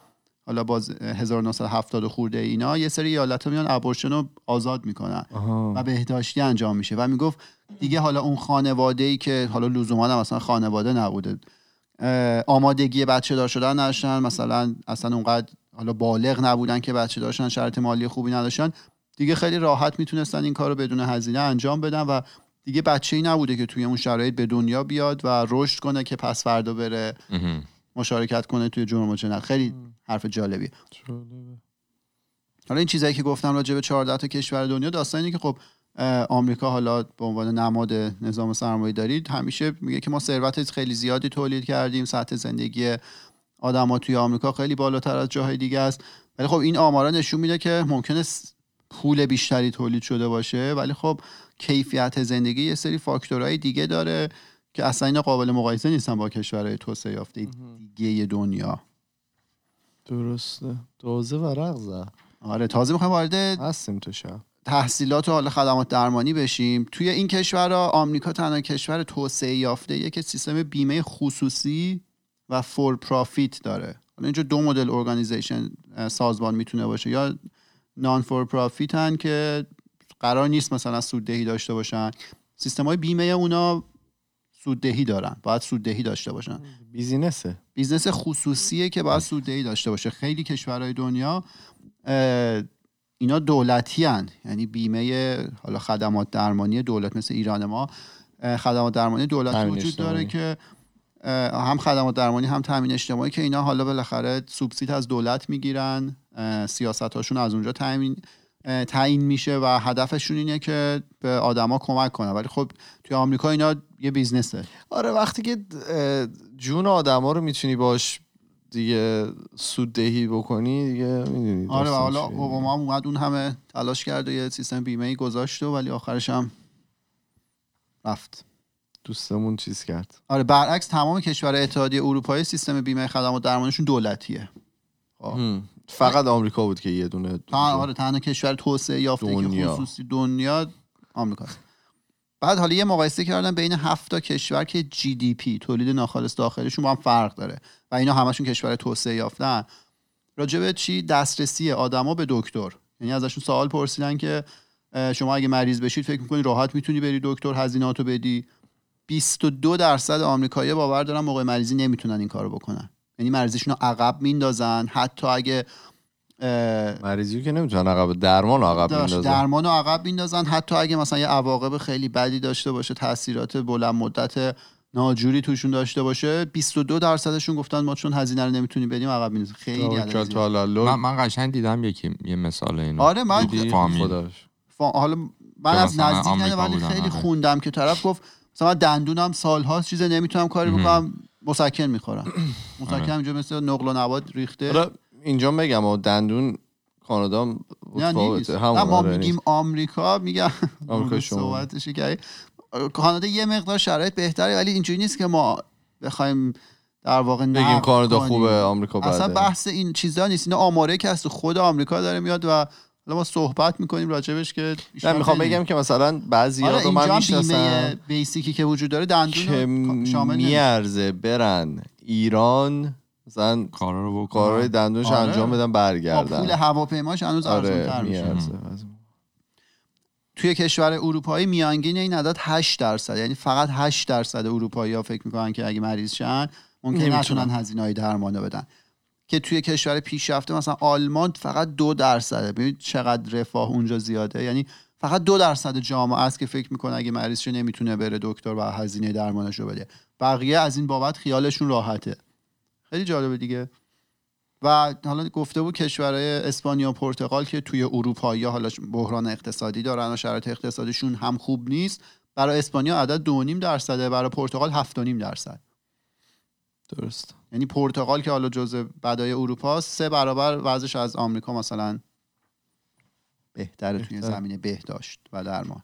حالا باز 1970 خورده اینا یه سری ایالت میان ابورشن رو آزاد می‌کنن آها. و بهداشتی انجام میشه و می‌گفت دیگه حالا اون خانواده ای که حالا لزوما هم اصلا خانواده نبوده آمادگی بچه دار شدن نداشتن مثلا اصلا اونقدر حالا بالغ نبودن که بچه داشتن شرط مالی خوبی نداشتن. دیگه خیلی راحت می‌تونستن این کار رو بدون هزینه انجام بدن و دیگه بچه ای نبوده که توی اون شرایط به دنیا بیاد و رشد کنه که پس فردا بره. مشارکت کنه توی جرم و جنایت خیلی حرف جالبیه. حالا این چیزایی که گفتم راجع به 14 تا کشور دنیا داستان اینه که خب آمریکا حالا به عنوان نماد نظام سرمایه دارید همیشه میگه که ما ثروت خیلی زیادی تولید کردیم سطح زندگی آدما توی آمریکا خیلی بالاتر از جاهای دیگه است ولی خب این آمارا نشون میده که ممکنه پول بیشتری تولید شده باشه ولی خب کیفیت زندگی یه سری فاکتورهای دیگه داره که اصلا اینا قابل مقایسه نیستن با کشورهای توسعه یافته دیگه دنیا. درسته. دوزه ورق زد آره تازه می‌خوایم وارد هستیم تو شب. تحصیلات و حالا خدمات درمانی بشیم. توی این کشورها آمریکا تنها کشور توسعه یافته که سیستم بیمه خصوصی و for profit داره. حالا اینجا دو مدل organization سازمان می‌تونه باشه. یا non for profit هن که قرار نیست مثلا سوددهی داشته باشن. سیستم های بیمه اونا سوددهی دارن باید سوددهی داشته باشن. business ه. business خصوصیه که باید سوددهی داشته باشه. خیلی کشورهای دنیا اینا دولتی هن. یعنی بیمه حالا خدمات درمانی دولت مثل ایران ما خدمات درمانی تامین وجود داره. که هم خدمات درمانی هم تامین اجتماعی که اینا حالا بالاخره سوبسید از دولت می‌گیرن. سیاست هاشون از اونجا تعیین تعیین میشه و هدفشون اینه که به آدما کمک کنن. ولی خب توی آمریکا اینا یه بیزنسه. آره وقتی که جون آدما رو می‌تونی باش دیگه سوددهی بکنی دیگه می‌دونی آره و حالا اوباما هم اومد اون همه تلاش کرد و یه سیستم بیمه ای گذاشت و ولی آخرش هم رفت. دوستمون چیز کرد. آره برعکس تمام کشور اتحادیه اروپایی سیستم بیمه خدمات درمانیشون دولتیه. هم. فقط آمریکا بود که یه دونه تنها آره تنها کشور توسعه یافته که. خصوصی دنیا آمریکاست. بعد حالا یه مقایسه کردن بین هفت تا کشور که جی دی پی تولید ناخالص داخلیشون با هم فرق داره و اینا همشون کشور توسعه یافتن. راجع به چی؟ دسترسی آدما به دکتر. یعنی ازشون سوال پرسیدن که شما اگه مریض بشید فکر می‌کنی راحت می‌تونی بری دکتر هزینهاتو بدی؟ 22 درصد آمریکایی‌ها باور دارن موقع مریضی نمی‌تونن این کارو بکنن. یعنی مریضیشون رو عقب میندازن. حتی اگه مریضی که نمی‌تونن عقب درمان عقب میندازن. درمان رو عقب میندازن. حتی اگه مثلا یه عواقب خیلی بدی داشته باشه تاثیرات بلند مدت ناجوری توشون داشته باشه 22 درصدشون گفتن ما چون هزینه رو نمی‌تونیم بدیم عقب میندازیم. خیلی من, من قشنگ دیدم یکی یه مثال اینو. آره من فا- حالا من از نزدیک ولی خیلی آره. خوندم که طرف گفت مثلا من دندونم سالهاست چیز نمی‌تونم کاری بکنم. مسکن می‌خورم مسکن آره. اینجا مثل نقل و نبات ریخته حالا اینجا بگم و دندون کانادا نه متفاوته همون ما آره، میگیم. آمریکا میگم آمریکا شما. صحبتش کانادا یه مقدار شرایط بهتره ولی اینجوری نیست که ما بخوایم در واقع بگیم کانادا. خوبه آمریکا اصلا بده بحث این چیزا نیست اینا آماره که از خود آمریکا داره میاد و ما صحبت می‌کنیم راجبش که نه بیشتر می‌خوام. بگم که مثلا بعضی آره ها رو من می‌شناسم بیسیکی که وجود داره دندون که رو شامل. میارزه برن ایران مثلا کارا رو بکنن کارهای دندونش آره. انجام بدن برگردن پول هواپیماش هنوز آره میشه توی کشور اروپایی میانگین این عدد 8 درصد یعنی فقط 8 درصد اروپایی ها فکر می‌کنن که اگه مریض شن ممکن. نتونن هزینه های درمانو بدن که توی کشور پیشرفته مثلا آلمان فقط دو درصده. ببینید چقدر رفاه اونجا زیاده. یعنی فقط دو درصد جامعه است که فکر می‌کنه اگه مریضش نمی‌تونه بره دکتر و هزینه درمانش رو بده. بقیه از این بابت خیالشون راحته. خیلی جالبه دیگه. و حالا گفته بود کشورهای اسپانیا و پرتغال که توی اروپایی حالا بحران اقتصادی دارن و شرایط اقتصادیشون هم خوب نیست. برای اسپانیا عدد دو نیم درصده برای پرتغال هفت و نیم درصد. درست یعنی پرتغال که حالا جزء بدای اروپا سه برابر وضعش از آمریکا مثلا بهتره توی بهتر. زمینه بهداشت و درمان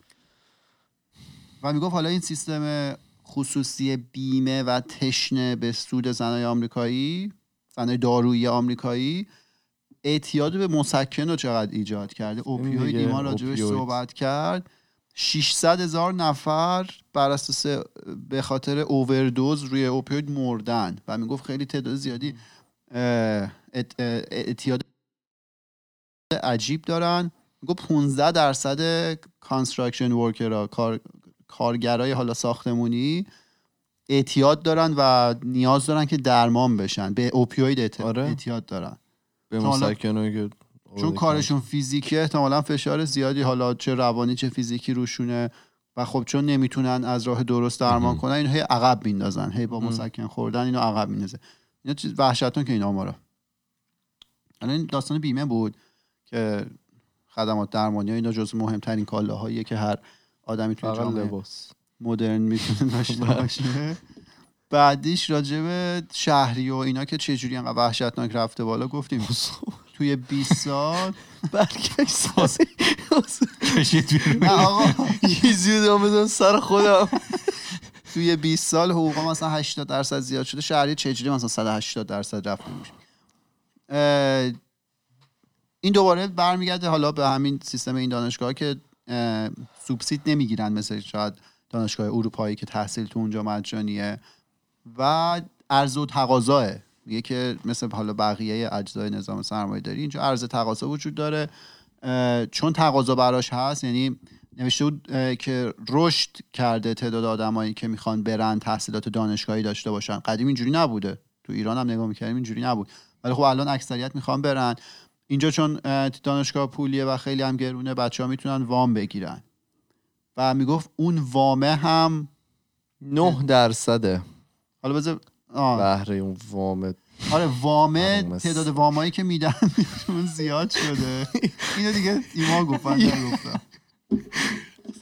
و می‌گفت حالا این سیستم خصوصی بیمه و تشنه به سود زنای آمریکایی زنای دارویی آمریکایی اعتیاد به مسکن رو چقدر ایجاد کرده اوپیوید ایمان راجبش. صحبت کرد 600 هزار نفر بر اساس به خاطر اووردوز روی opioid مردن و می‌گفت خیلی تعداد زیادی اعتیاد عجیب دارن. می‌گفت 15 درصد construction worker ها کار کارگرای حالا ساختمونی اعتیاد دارن و نیاز دارن که درمان بشن به opioid آره. اعتیاد دارن. به که چون کارشون فیزیکیه احتمالا فشار زیادی حالا چه روانی چه فیزیکی روشونه و خب چون نمی‌تونن از راه درست درمان. کنن اینو هی عقب میندازن هی با. مسکن خوردن اینو عقب میندازه. اینا چیز وحشتناک این آمارا. الان این داستان بیمه بود که خدمات درمانی ها اینا جز مهمترین کالاهاییه که هر آدمی فقط جامعه لباس. مدرن می‌تونه داشته باشه. بعدیش راجع به شهری و اینا که چجوری انقدر وحشتناک رفته بالا گفتیم. توی 20 سال. برگشت سازی کشید بیرون. آقا بزن سر خودم. توی 20 سال حقوقا مثلا 80 درصد زیاد شده. شهری چجوری مثلا 180 درصد رفته میشه؟ این دوباره برمیگرده حالا به همین سیستم این دانشگاه که سوبسید نمی‌گیرن مثل شاید دانشگاه اروپایی که تحصیل تو اونجا مجانیه. و عرض و تقاضاه میگه که مثل حالا بقیه اجزای نظام سرمایه داری اینجا عرض تقاضا وجود داره. چون تقاضا براش هست یعنی نوشته بود که رشد کرده تعداد آدمایی که می‌خوان برن تحصیلات دانشگاهی داشته باشن. قدیم اینجوری نبوده. تو ایران هم نگاه می‌کردیم اینجوری نبود. ولی خب الان اکثریت می‌خوان برن. اینجا چون اه، دانشگاه پولیه و خیلی هم گرونه بچه ها می‌تونن وام بگیرن. و می‌گفت اون وامه هم 9 درصده. حالا بذار. بهره اون وام آره وامه. تعداد وامایی که میدن اون زیاد شده. اینو دیگه ایمان گفت من نگفتم.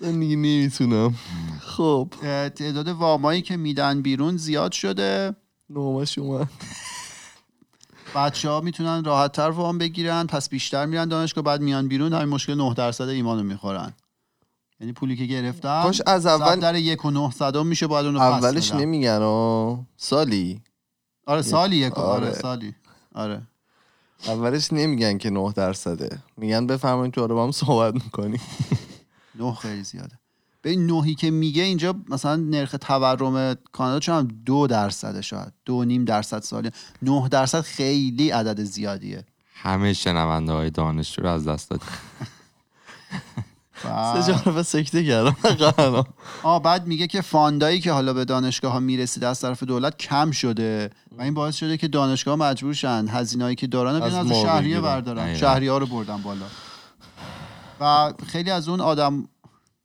دیگه نمی‌تونم. خب. تعداد وامایی که میدن بیرون زیاد شده. نامش اومد. بچه ها می‌تونن راحت تر وام بگیرن پس بیشتر میرن دانشگاه بعد میان بیرون. همین مشکل 9 درصد ایمانو می‌خورن. یعنی پولی که گرفتن کاش از اول در یک و نه صدم میشه باید اونو اولش. نمیگن آه. سالی. آره سالی یک آره. آره. سالی. آره. اولش نمیگن که 9 درصده. میگن بفرمایید تو آره با هم صحبت می‌کنی. نه خیلی زیاده. به این نهی که میگه اینجا مثلا نرخ تورم کانادا چون هم دو درصده شاید. دو نیم درصد سالی. نه درصد خیلی عدد زیادیه. همه شنونده های دانشجو رو از دست داد و- سجاره به سکته کردم قهرم. آه بعد میگه که فاندایی که حالا به دانشگاه ها می‌رسیده از طرف دولت کم شده و این باعث شده که دانشگاه مجبور شن هزینه‌ای که دارن از از شهریه. بردارن دقیقاً. شهری ها رو بردن بالا و خیلی از اون آدم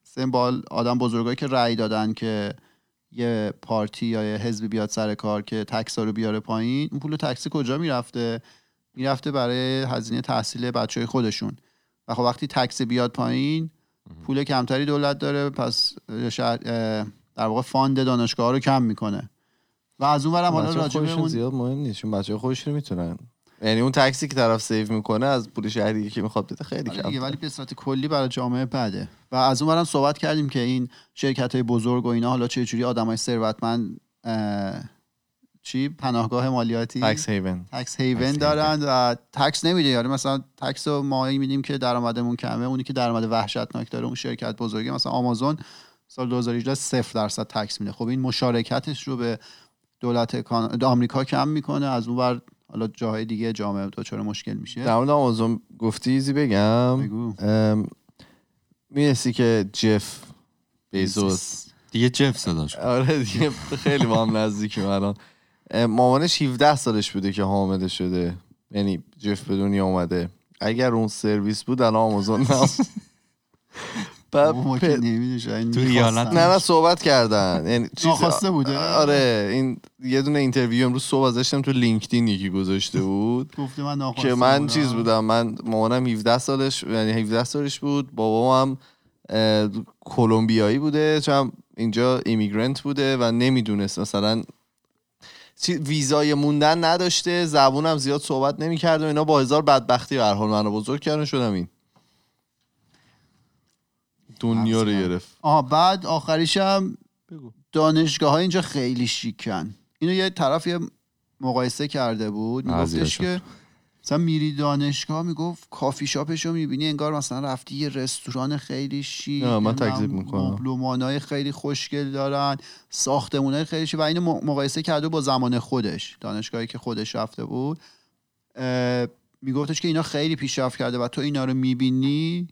سمبال آدم بزرگایی که رأی دادن که یه پارتی یا یه حزبی بیاد سر کار که تکس ها رو بیاره پایین اون پول تکسی کجا می‌رفته می‌رفته برای هزینه تحصیل بچه های خودشون و خب وقتی tax بیاد پایین پول کمتری دولت داره پس در واقع fund دانشگاه رو کم می‌کنه. و از اون برم حالا بچه‌ها راجع به خودشون اون زیاد مهم نیست چون بچه خودش رو می‌تونن. یعنی اون tax ی که طرف save می‌کنه از پول شهری که می‌خواد بده خیلی آره کم ولی به صورت کلی برای جامعه بده. و از اون برم صحبت کردیم که این شرکت های بزرگ و اینا حالا چه جوری آدمای ثروتمند چی؟ پناهگاه مالیاتی؟ tax haven tax haven دارن و tax نمیده. یعنی مثلا tax رو ما میدیم که درآمدمون کمه. اونی که درآمد وحشتناک داره اون شرکت بزرگی مثلا آمازون سال 2018 صفر درصد تکس میده. خب این مشارکتش رو به دولت آمریکا کم می‌کنه. از اون ور حالا جاهای دیگه جامعه دچار مشکل میشه. در مورد آمازون گفتی ایزی بگم؟ بگو. می‌رسی که جف بیزوس. دیگه جف صداش. آره دیگه خیلی با هم نزدیکیم الان. مامانش 17 سالش بوده که حامله شده. یعنی جف به دنیا اومده. اگر اون سرویس بود الان آمازون ما پ- تو نه نه صحبت کردن. یعنی چیز- ناخواسته بوده؟ آره. این یه دونه interview امروز صبح ازش دیدم تو LinkedIn یکی گذاشته بود. گفته من ناخواسته که من بودم. چیز بودم. من مامانم 17 سالش یعنی 17 سالش بود. بابام هم کلمبیایی بوده. چون اینجا immigrant بوده و نمی‌دونست. مثلا ویزای موندن نداشته زبونم زیاد صحبت نمی‌کرد و اینا با هزار بدبختی به هر حال منو بزرگ کردن شدم این دنیا رو. گرفت آه بعد آخریش هم بگو. دانشگاه های اینجا خیلی شیکن اینو یه طرف یه مقایسه کرده بود میگفتش. که مثلا میری دانشگاه می‌گفت کافی شاپش رو می‌بینی انگار مثلا رفتی یه رستوران خیلی شیک من تکذیب می‌کنم. خیلی خوشگل دارن ساختمونای خیلی شیک و اینو مقایسه کرده با زمان خودش دانشگاهی که خودش رفته بود میگفتش که اینا خیلی پیشرفت کرده و تو اینا رو می‌بینی؟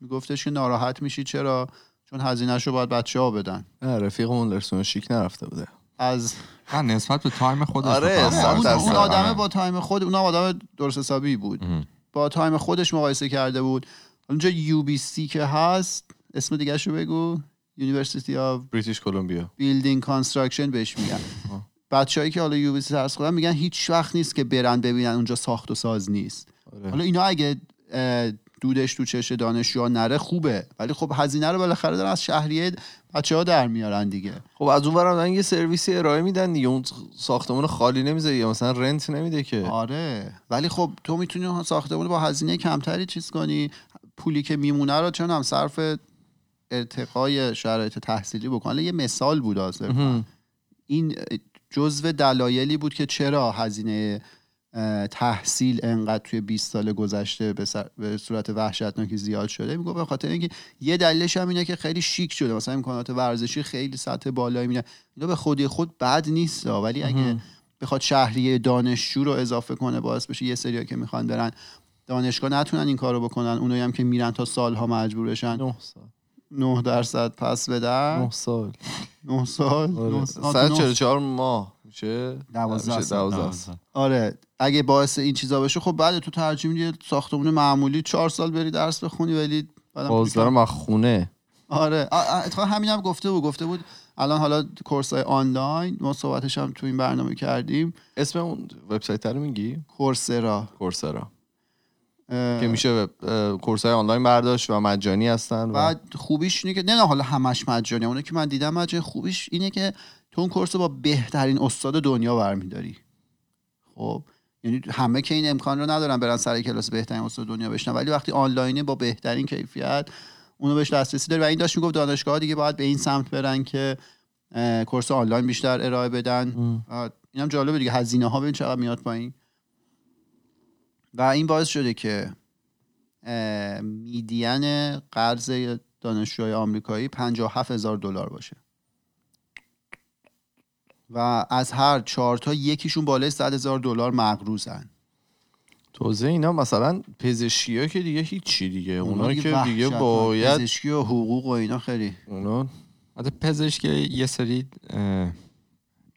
میگفتش که ناراحت میشی چرا؟ چون هزینهش رو باید بچه ها بدن. نه رفیقمون رستوران شیک نرفته بوده. از نه نسبت به تایم خودش آره، اون, آدمه آره. با تایم خود اون آدم درست حسابی بود. با تایم خودش مقایسه کرده بود اونجا UBC که هست اسم دیگه رو بگو University of British Columbia Building Construction بهش میگن. بچه‌ای که حالا یو بی سی درس خوندن میگن هیچ وقت نیست که برن ببینن اونجا ساخت و ساز نیست آره. حالا اینا اگه دودش تو چش دانشجوها نره خوبه ولی خب هزینه رو بالاخره دارن از شهریه بچه ها در میارن دیگه. خب از اون برم یه سرویسی ارائه میدن دیگه. اون ساختمون خالی نمی‌ذاره یا مثلا رنت نمیده که. آره. ولی خب تو می‌تونی ساختمون با هزینه کمتری چیز کنی. پولی که میمونه رو چون هم صرف ارتقای شرایط تحصیلی بکن. یه مثال بود مهم. این جزو دلایلی بود که چرا هزینه تحصیل انقدر توی 20 سال گذشته به, سر- به صورت وحشتناکی زیاد شده. میگه به خاطر اینکه یه دلیلش هم اینه که خیلی شیک شده. مثلا امکانات ورزشی خیلی سطح بالایی میده اینا به خودی خود بد نیست. ولی اگه. بخواد شهریه دانشجو رو اضافه کنه باعث بشه یه سریا که می‌خوان برن دانشگاه نتونن این کارو بکنن اونایی هم که میرن تا سالها مجبور بشن. نه سال. 9 درصد پس بدن. نه سال. 9 سال. آره. نه سال. 144 ماه. میشه؟ دوازده میشه سال. دوازده سال. آره اگه باعث این چیزا بشه خب بعد تو ترجیح میدی یه ساختمون معمولی چهار سال بری درس بخونی ولی بعدم باز دارم از خونه. آره. اتفاقا همین هم گفته بود گفته بود الان حالا کورس های آنلاین ما صحبتش هم تو این برنامه کردیم. اسم اون وبسایت رو میگی؟ کورسرا. کورسرا. که میشه کورس های آنلاین برداشت و مجانی هستن و بعد خوبیش اینه که نه نه حالا همش مجانی اونه که من دیدم مجانی خوبیش اینه که تو اون کورس رو با بهترین استاد دنیا برمیداری. خب یعنی همه که این امکان رو ندارن برن سر کلاس بهترین استاد دنیا بشنن ولی وقتی آنلاینه با بهترین کیفیت اونو بهش دسترسی داری. و این داشت می‌گفت دانشگاه دیگه باید به این سمت برن که کورس آنلاین بیشتر ارائه بدن. اینم جالبه دیگه. هزینه ها ببین چقدر میاد پایین. و این باعث شده که میدین قرض دانشجوهای آمریکایی 57 هزار دلار باشه. و از هر چهار تا یکیشون بالای 100 هزار دلار مقروضن. توزیع اینا مثلا پزشکی ها که دیگه هیچی دیگه. اونا که دیگه. باید پزشکی و حقوق و اینا خیلی. اونا. البته پزشکی یه سری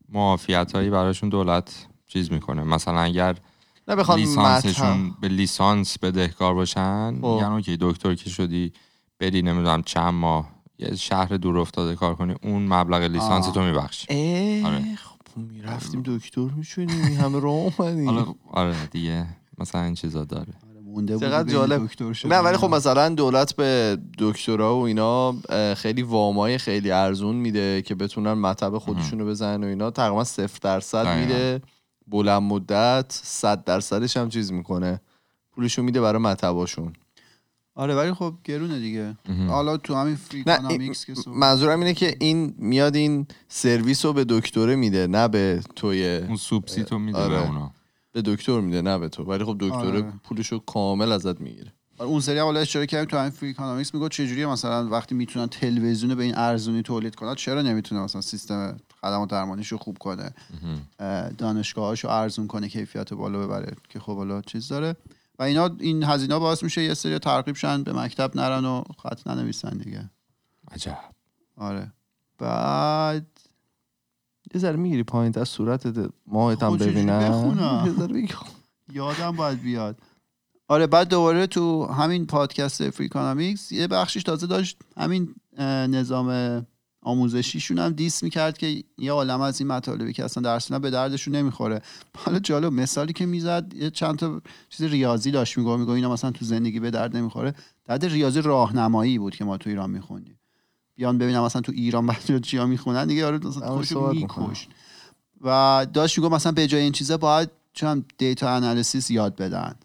معافیت هایی براشون دولت چیز می‌کنه. مثلا اگر نه بخوان لیسانسشون به لیسانس بدهکار باشن. میگن اوکی دکتر که شدی بری نمی‌دونم چند ماه یه شهر دور افتاده کار کنی اون مبلغ لیسانس. تو میبخشی اه آره. خب می‌رفتیم دکتر می‌شدیم این همه راه اومدیم حالا آره دیگه مثلا این چیزا داره آره، مونده بود چقدر جالب. دکتر. نه ولی خب مثلا دولت به دکترا و اینا خیلی وامای خیلی ارزون میده که بتونن مطب خودشونو بزنن و اینا تقریبا صفر درصد. میده بلند مدت صد درصدش هم چیز می‌کنه پولشو میده برای مطباشون آره ولی خب گرونه دیگه. حالا تو همین Freakonomics که منظورم اینه که این میاد این سرویس رو به دکتره میده نه به توی اون subsidy رو میده آره. به اونا به دکتر میده نه به تو ولی خب دکتره آره. پولشو کامل ازت می‌گیره آره، اون سری هم حالا اشاره کردیم تو همین فری اکانومیکس میگه چجوریه مثلا وقتی می‌تونن تلویزیون به این ارزونی تولید کنن چرا نمی‌تونه مثلا سیستم خدمات درمانیش رو خوب کنه. دانشگاهاش رو ارزون کنه کیفیت بالا ببره که خب حالا چیز داره و اینا این هزینه باعث میشه یه سری ترغیب شن به مکتب نرن و خط ننویسن دیگه. عجب. آره. بعد یه ذره می‌گیری پایین از صورتت ماهت هم خب چجوری ببینم. یادم باید بیاد. آره بعد دوباره تو همین پادکست Freakonomics یه بخشیش تازه داشت همین نظام آموزشیشون هم diss می‌کرد که یه عالم از این مطالبی که اصلا درسونه به دردشون نمی‌خوره. حالا جالب مثالی که می‌زد یه چند تا چیز ریاضی داشت میگه میگه اینا مثلا تو زندگی به درد نمی‌خوره. درد ریاضی راهنمایی بود که ما تو ایران میخوندیم. بیان ببینم مثلا تو ایران بچه‌ها چیا می‌خونن دیگه آره مثلا و داشت می‌گفت مثلا به جای این چیزا باید چون دیتا انالیسیس یاد بدن.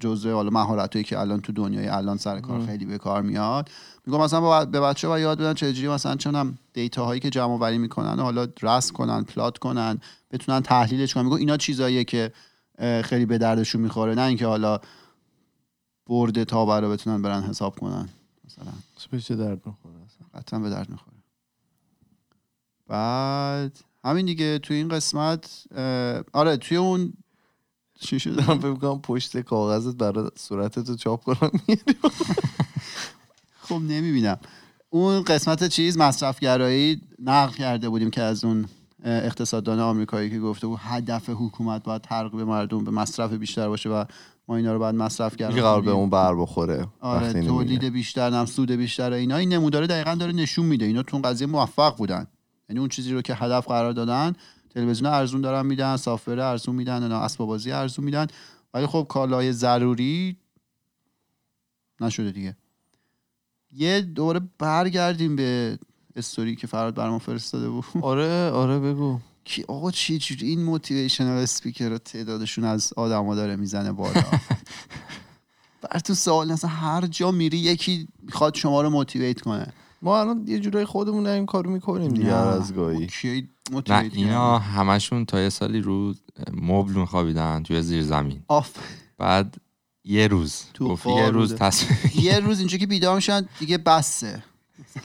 جزء حالا مهارتایی که الان تو دنیای الان سر کار. خیلی به کار میاد. میگم مثلا با- به بچه باید یاد بدن چجوری مثلا چونم دیتا هایی که جمع آوری می‌کنن حالا رسم کنن پلات کنن بتونن تحلیلش کنن. میگم اینا چیزاییه که خیلی به دردشون می‌خوره. نه اینکه حالا برده تا رو بتونن برن حساب کنن مثلا. چه درد می‌خوره؟ اصلا قطعا به درد می‌خوره. بعد همین دیگه. توی این قسمت آره توی اون چی شد دارم فکر کنم پشت کاغذت برای صورتتو چاپ کنم. خب نمی‌بینم. اون قسمت چیز مصرفگرایی نقل کرده بودیم که از اون اقتصاددان آمریکایی که گفته بود هدف حکومت باید ترغیب مردم به مصرف بیشتر باشه و ما اینا رو باید مصرف که قرار به اون بر بخوره. آره تولید. بیشتر نم سود بیشتر اینا. این نموداره دقیقا داره نشون میده. اینا تو اون قضیه موفق بودن. یعنی اون چیزی رو که هدف قرار دادن تلویزیون ارزون دارن میدن سافر ارزون میدن اینا اسباب بازی ارزون میدن. ولی خب کالای ضروری نشده دیگه. یه دوره برگردیم به استوری که فراد برام فرستاده بود. آره آره بگو. که آقا چی جوری این موتیویشنال اسپیکر رو تعدادشون از آدما داره می‌زنه بالا؟ بر تو سوال اصلا هر جا میری یکی می‌خواد شما رو موتیویت کنه. ما الان یه جورای خودمون این کارو می‌کنیم دیگه از گاهی. نه اینا همشون تا یه سالی رو مبل میخوابیدن توی زیر زمین. آف. بعد یه روز. تو گفت یه روز. تصمیم یه روز اینجا که بیدار میشن دیگه بسه.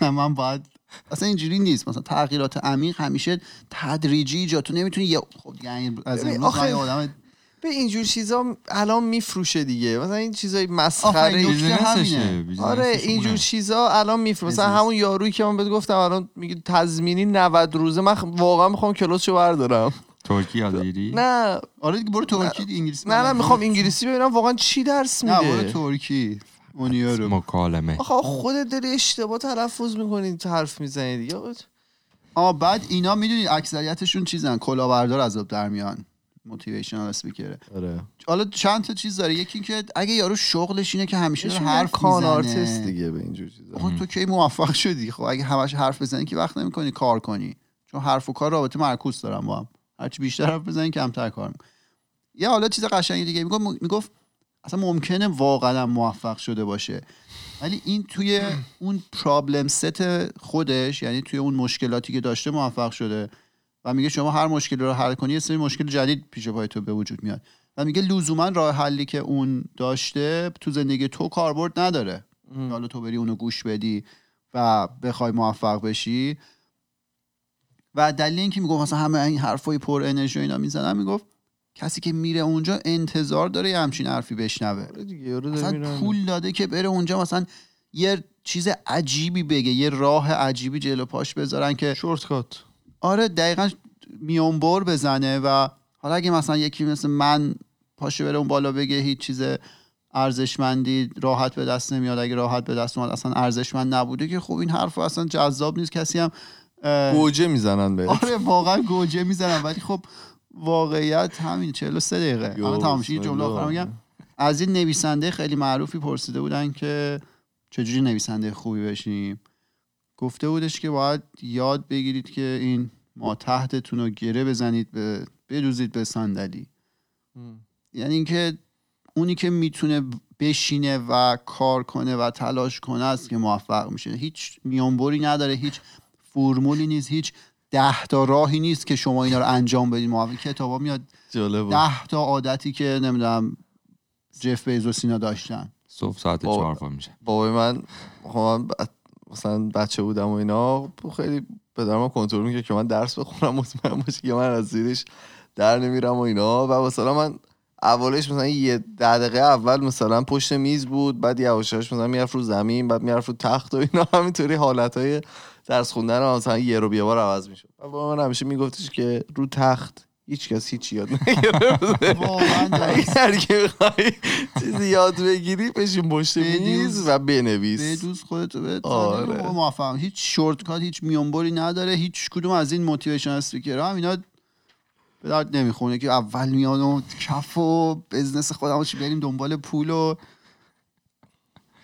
من باید اصلا اینجوری نیست. مثلا تغییرات عمیق همیشه تدریجی ایجاد تو نمی‌تونی یه خب یعنی از یه آدم به اینجور چیزا الان میفروشه دیگه. مثلا این چیزای مسخره همینه. آره اینجور. چیزا الان میفروشه. مثلا. همون یارویی که من بهت گفتم الان میگه تضمینی 90 روزه. من واقعا می‌خوام کلوسشو بردارم. ترکی یادگیری نه. آره دیگه برو ترکی انگلیسی نه نه می‌خوام. انگلیسی ببینم. واقعا چی درس نه برو میده ترکی اونیا رو مکالمه. آخه خودت داری اشتباه تلفظ می‌کنی حرف می‌زنی دیگه. آه بعد اینا می‌دونی اکثریتشون چیزن کلاهبردار از آب در میان. موتیویشنال اسپیکره آره. حالا چند تا چیز داره. یکی که اگه یارو شغلش اینه که همیشه داره حرف کان آرتست دیگه به اینجور چیزا. آقا تو کی موفق شدی؟ خب اگه همش حرف بزنی که وقت نمی‌کنی کار کنی. چون حرف و کار رابطه معکوس دارم با هم. هرچی بیشتر حرف بزنی کمتر کار می‌کنی. یه حالا چیز قشنگی دیگه می‌گفت می‌گفت اصلا ممکنه واقعا موفق شده باشه. ولی این توی اون پرابلم ست خودش یعنی توی اون مشکلاتی که داشته موفق شده. و میگه شما هر مشکلی رو حل کنی یه سری مشکل جدید پیش پای تو به وجود میاد. و میگه لزوما راه حلی که اون داشته تو زندگی تو کاربرد نداره. حالا تو بری اونو گوش بدی و بخوای موفق بشی. و دلیل اینکه می‌گفت مثلا همه این حرفای پر انرژی و اینا می‌زنن می‌گفت کسی که میره اونجا انتظار داره یه همچین حرفی بشنوه. آره مثلا پول داده که بره اونجا مثلا یه چیز عجیبی بگه یه راه عجیبی جلو پاش بذارن که شورت کات آره دقیقا میونبر بزنه و حالا اگه مثلا یکی مثل من پاشه بره اون بالا بگه هیچ چیز ارزشمندی راحت به دست نمیاد اگه راحت به دست اومد اصلا ارزشمند نبوده که خب این حرف اصلا جذاب نیست کسی هم گوجه می‌زنن به آره واقعا گوجه می‌زنم ولی خب واقعیت همین 43 دقیقه یو، الان تمام شد. جمله. آخر میگم از این نویسنده خیلی معروفی پرسیده بودن که چجوری نویسنده خوبی بشیم گفته بودش که باید یاد بگیرید که این ما تحتتون رو گره بزنید به بدوزید به صندلی. یعنی اینکه اونی که می‌تونه بشینه و کار کنه و تلاش کنه است که موفق میشه. هیچ میانبری نداره هیچ فرمولی نیست هیچ ده تا راهی نیست که شما اینا رو انجام بدید. موفق کتابا میاد جالب. ده تا عادتی که نمی‌دونم جف بیزوس اینا داشتن. صبح ساعت بابا. چهار پا میشه. بابای من خب مثلا بچه بودم و اینا خیلی پدرم کنترل می‌کرد که من درس بخونم مطمئن باشه که من از زیرش در نمیرم و اینا. و مثلا من اولش مثلا یه ده دقیقه اول مثلا پشت میز بود بعد یواشاش مثلا می‌رفت رو زمین بعد می‌رفت رو تخت و اینا. همینطوری حالتهای درس خوندن مثلا یه رو یه بار عوض می‌شد. و بابا من همیشه میگفتش که رو تخت هیچ کس هیچ یاد نگرفته. اگر که می‌خوای چیزی یاد بگیری بشین پشت. میز و بنویس بدوز خودتو به آره. موفق هیچ شورت کات هیچ میانبری نداره هیچ کدوم از این موتیویشن اسپیکرها هم اینا به درد نمی‌خونه که اول میان و کف و بزنس خودم چی بریم دنبال پول و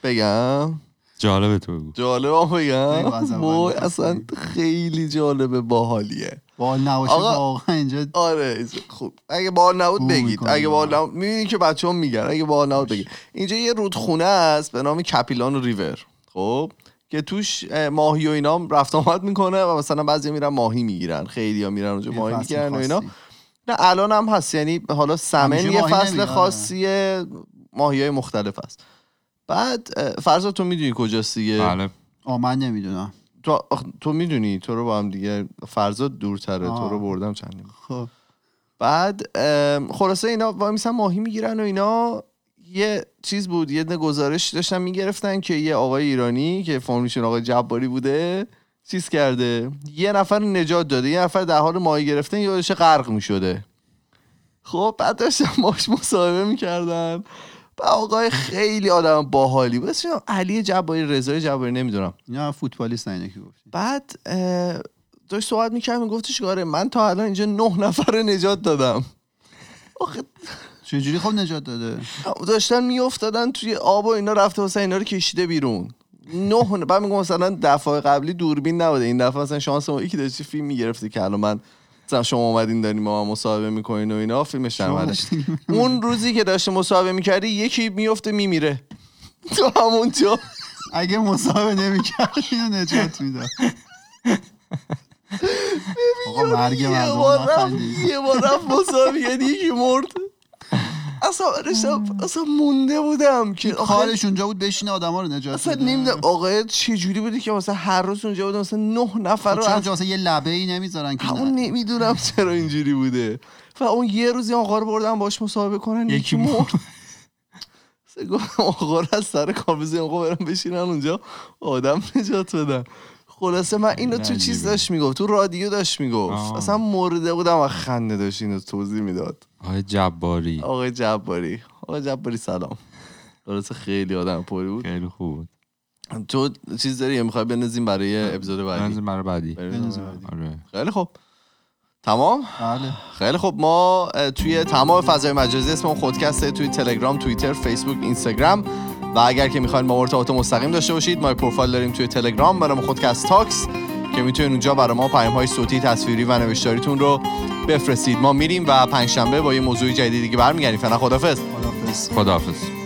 بگم جالبه تو بگو جالب بگم اول وای می‌خواستی. اصلا خیلی جالبه باحالیه بال نباشه آقا. واقعا اینجا آره خوب اگه بال نبود بگید. اگه بال نبود می‌بینی که بچه هم میگن اگه بال نبود بگید اینجا یه رودخونه است به نام کپیلان ریور خب که توش اه، ماهی و اینا هم رفت آمد می‌کنه و مثلا بعضی میرن ماهی می‌گیرن خیلی ها میرن اونجا ماهی می‌گیرن و اینا. نه الان هم هست یعنی حالا سمن یه فصل. خاصیه ماهی های مختلف هست بعد فرضا تو می‌دونی کجاست دیگه؟ بله. آه من نمی‌دونم. تو آخ، تو می‌دونی تو رو با هم دیگه فرضا دورتره تو آه. رو بردم چندین خب. بعد خلاصه اینا وای میسن ماهی می‌گیرن و اینا. یه چیز بود یه گزارش داشتن می‌گرفتن که یه آقای ایرانی که فرمیشون آقای جباری بوده چیز کرده. یه نفر نجات داده یه نفر در حال ماهی گرفتن یادش غرق می‌شده. خب بعد داشتن باش مصاحبه می‌کردن. آقای خیلی آدم باحالی. بود علی جباری رضای جباری نمی‌دونم. اینا فوتبالیست اینا که گفتی بعد داشت صحبت می‌کرد میگفتش آره من تا الان اینجا نه نفر نجات دادم. آخه چجوری خب نجات داده؟ داشتن میافتادن توی آب و اینا رفته واسه اینا رو کشیده بیرون. نه بعد میگم مثلا دفعه قبلی دوربین نبوده. این دفعه مثلا شانس ما یکی داشتی فیلم می‌گرفتی که الان من شما اومدین دارین ما مصاحبه می‌کنین و اینا فیلمش در اون روزی که داشته مصاحبه می‌کردی یکی میفته میمیره. تو همونجا اگه مصاحبه نمی‌کرد اینو نجات می‌داد. آقا مرگ یه مردم. یه بار رفت مصاحبه کرد یکی مرد. اصلا داشتم اصلا مونده بودم که کارش اونجا بود بشینه آدما رو نجات اصلا. نمی‌دونم آقای چه جوری بودی که مثلا هر روز اونجا بود مثلا نه نفر خب رو اونجا مثلا یه لبه ای نمی‌ذارن که نه. نمی‌دونم چرا اینجوری بوده و اون یه روزی آقا رو بردم باش مصاحبه کنن یکی مرد گفتم آقا رو از سر کار بزنیم آقا برم بشینن اونجا آدم نجات بدن خلاصه من اینو تو. چیز داشت می‌گفت تو رادیو داشت می‌گفت. آه. اصلا مرده بودم و خنده داشت اینو توضیح می‌داد. آقای جباری. آقای جباری. آقای جباری سلام. خلاصه خیلی آدم پری بود. خیلی خوب بود. تو چیز داری می‌خوای بنزیم برای اپیزود بعدی؟ بنزین برای بعدی. برای بنزین بعدی. آره. خیلی خوب. تمام؟ بله. خیلی خوب. ما توی تمام فضای مجازی اسم خودکسته توی تلگرام توییتر فیسبوک اینستاگرام. و اگر که می‌خواین با ما ارتباط مستقیم داشته باشید ما پروفایل داریم توی تلگرام برای خودکست تاکس که می‌تونید اونجا برای ما پیام های صوتی تصویری و نوشتاریتون رو بفرستید. ما میریم و پنجشنبه با یه موضوع جدیدی که برمیگردیم. فعلا خدافظ خدافظ خداحافظ.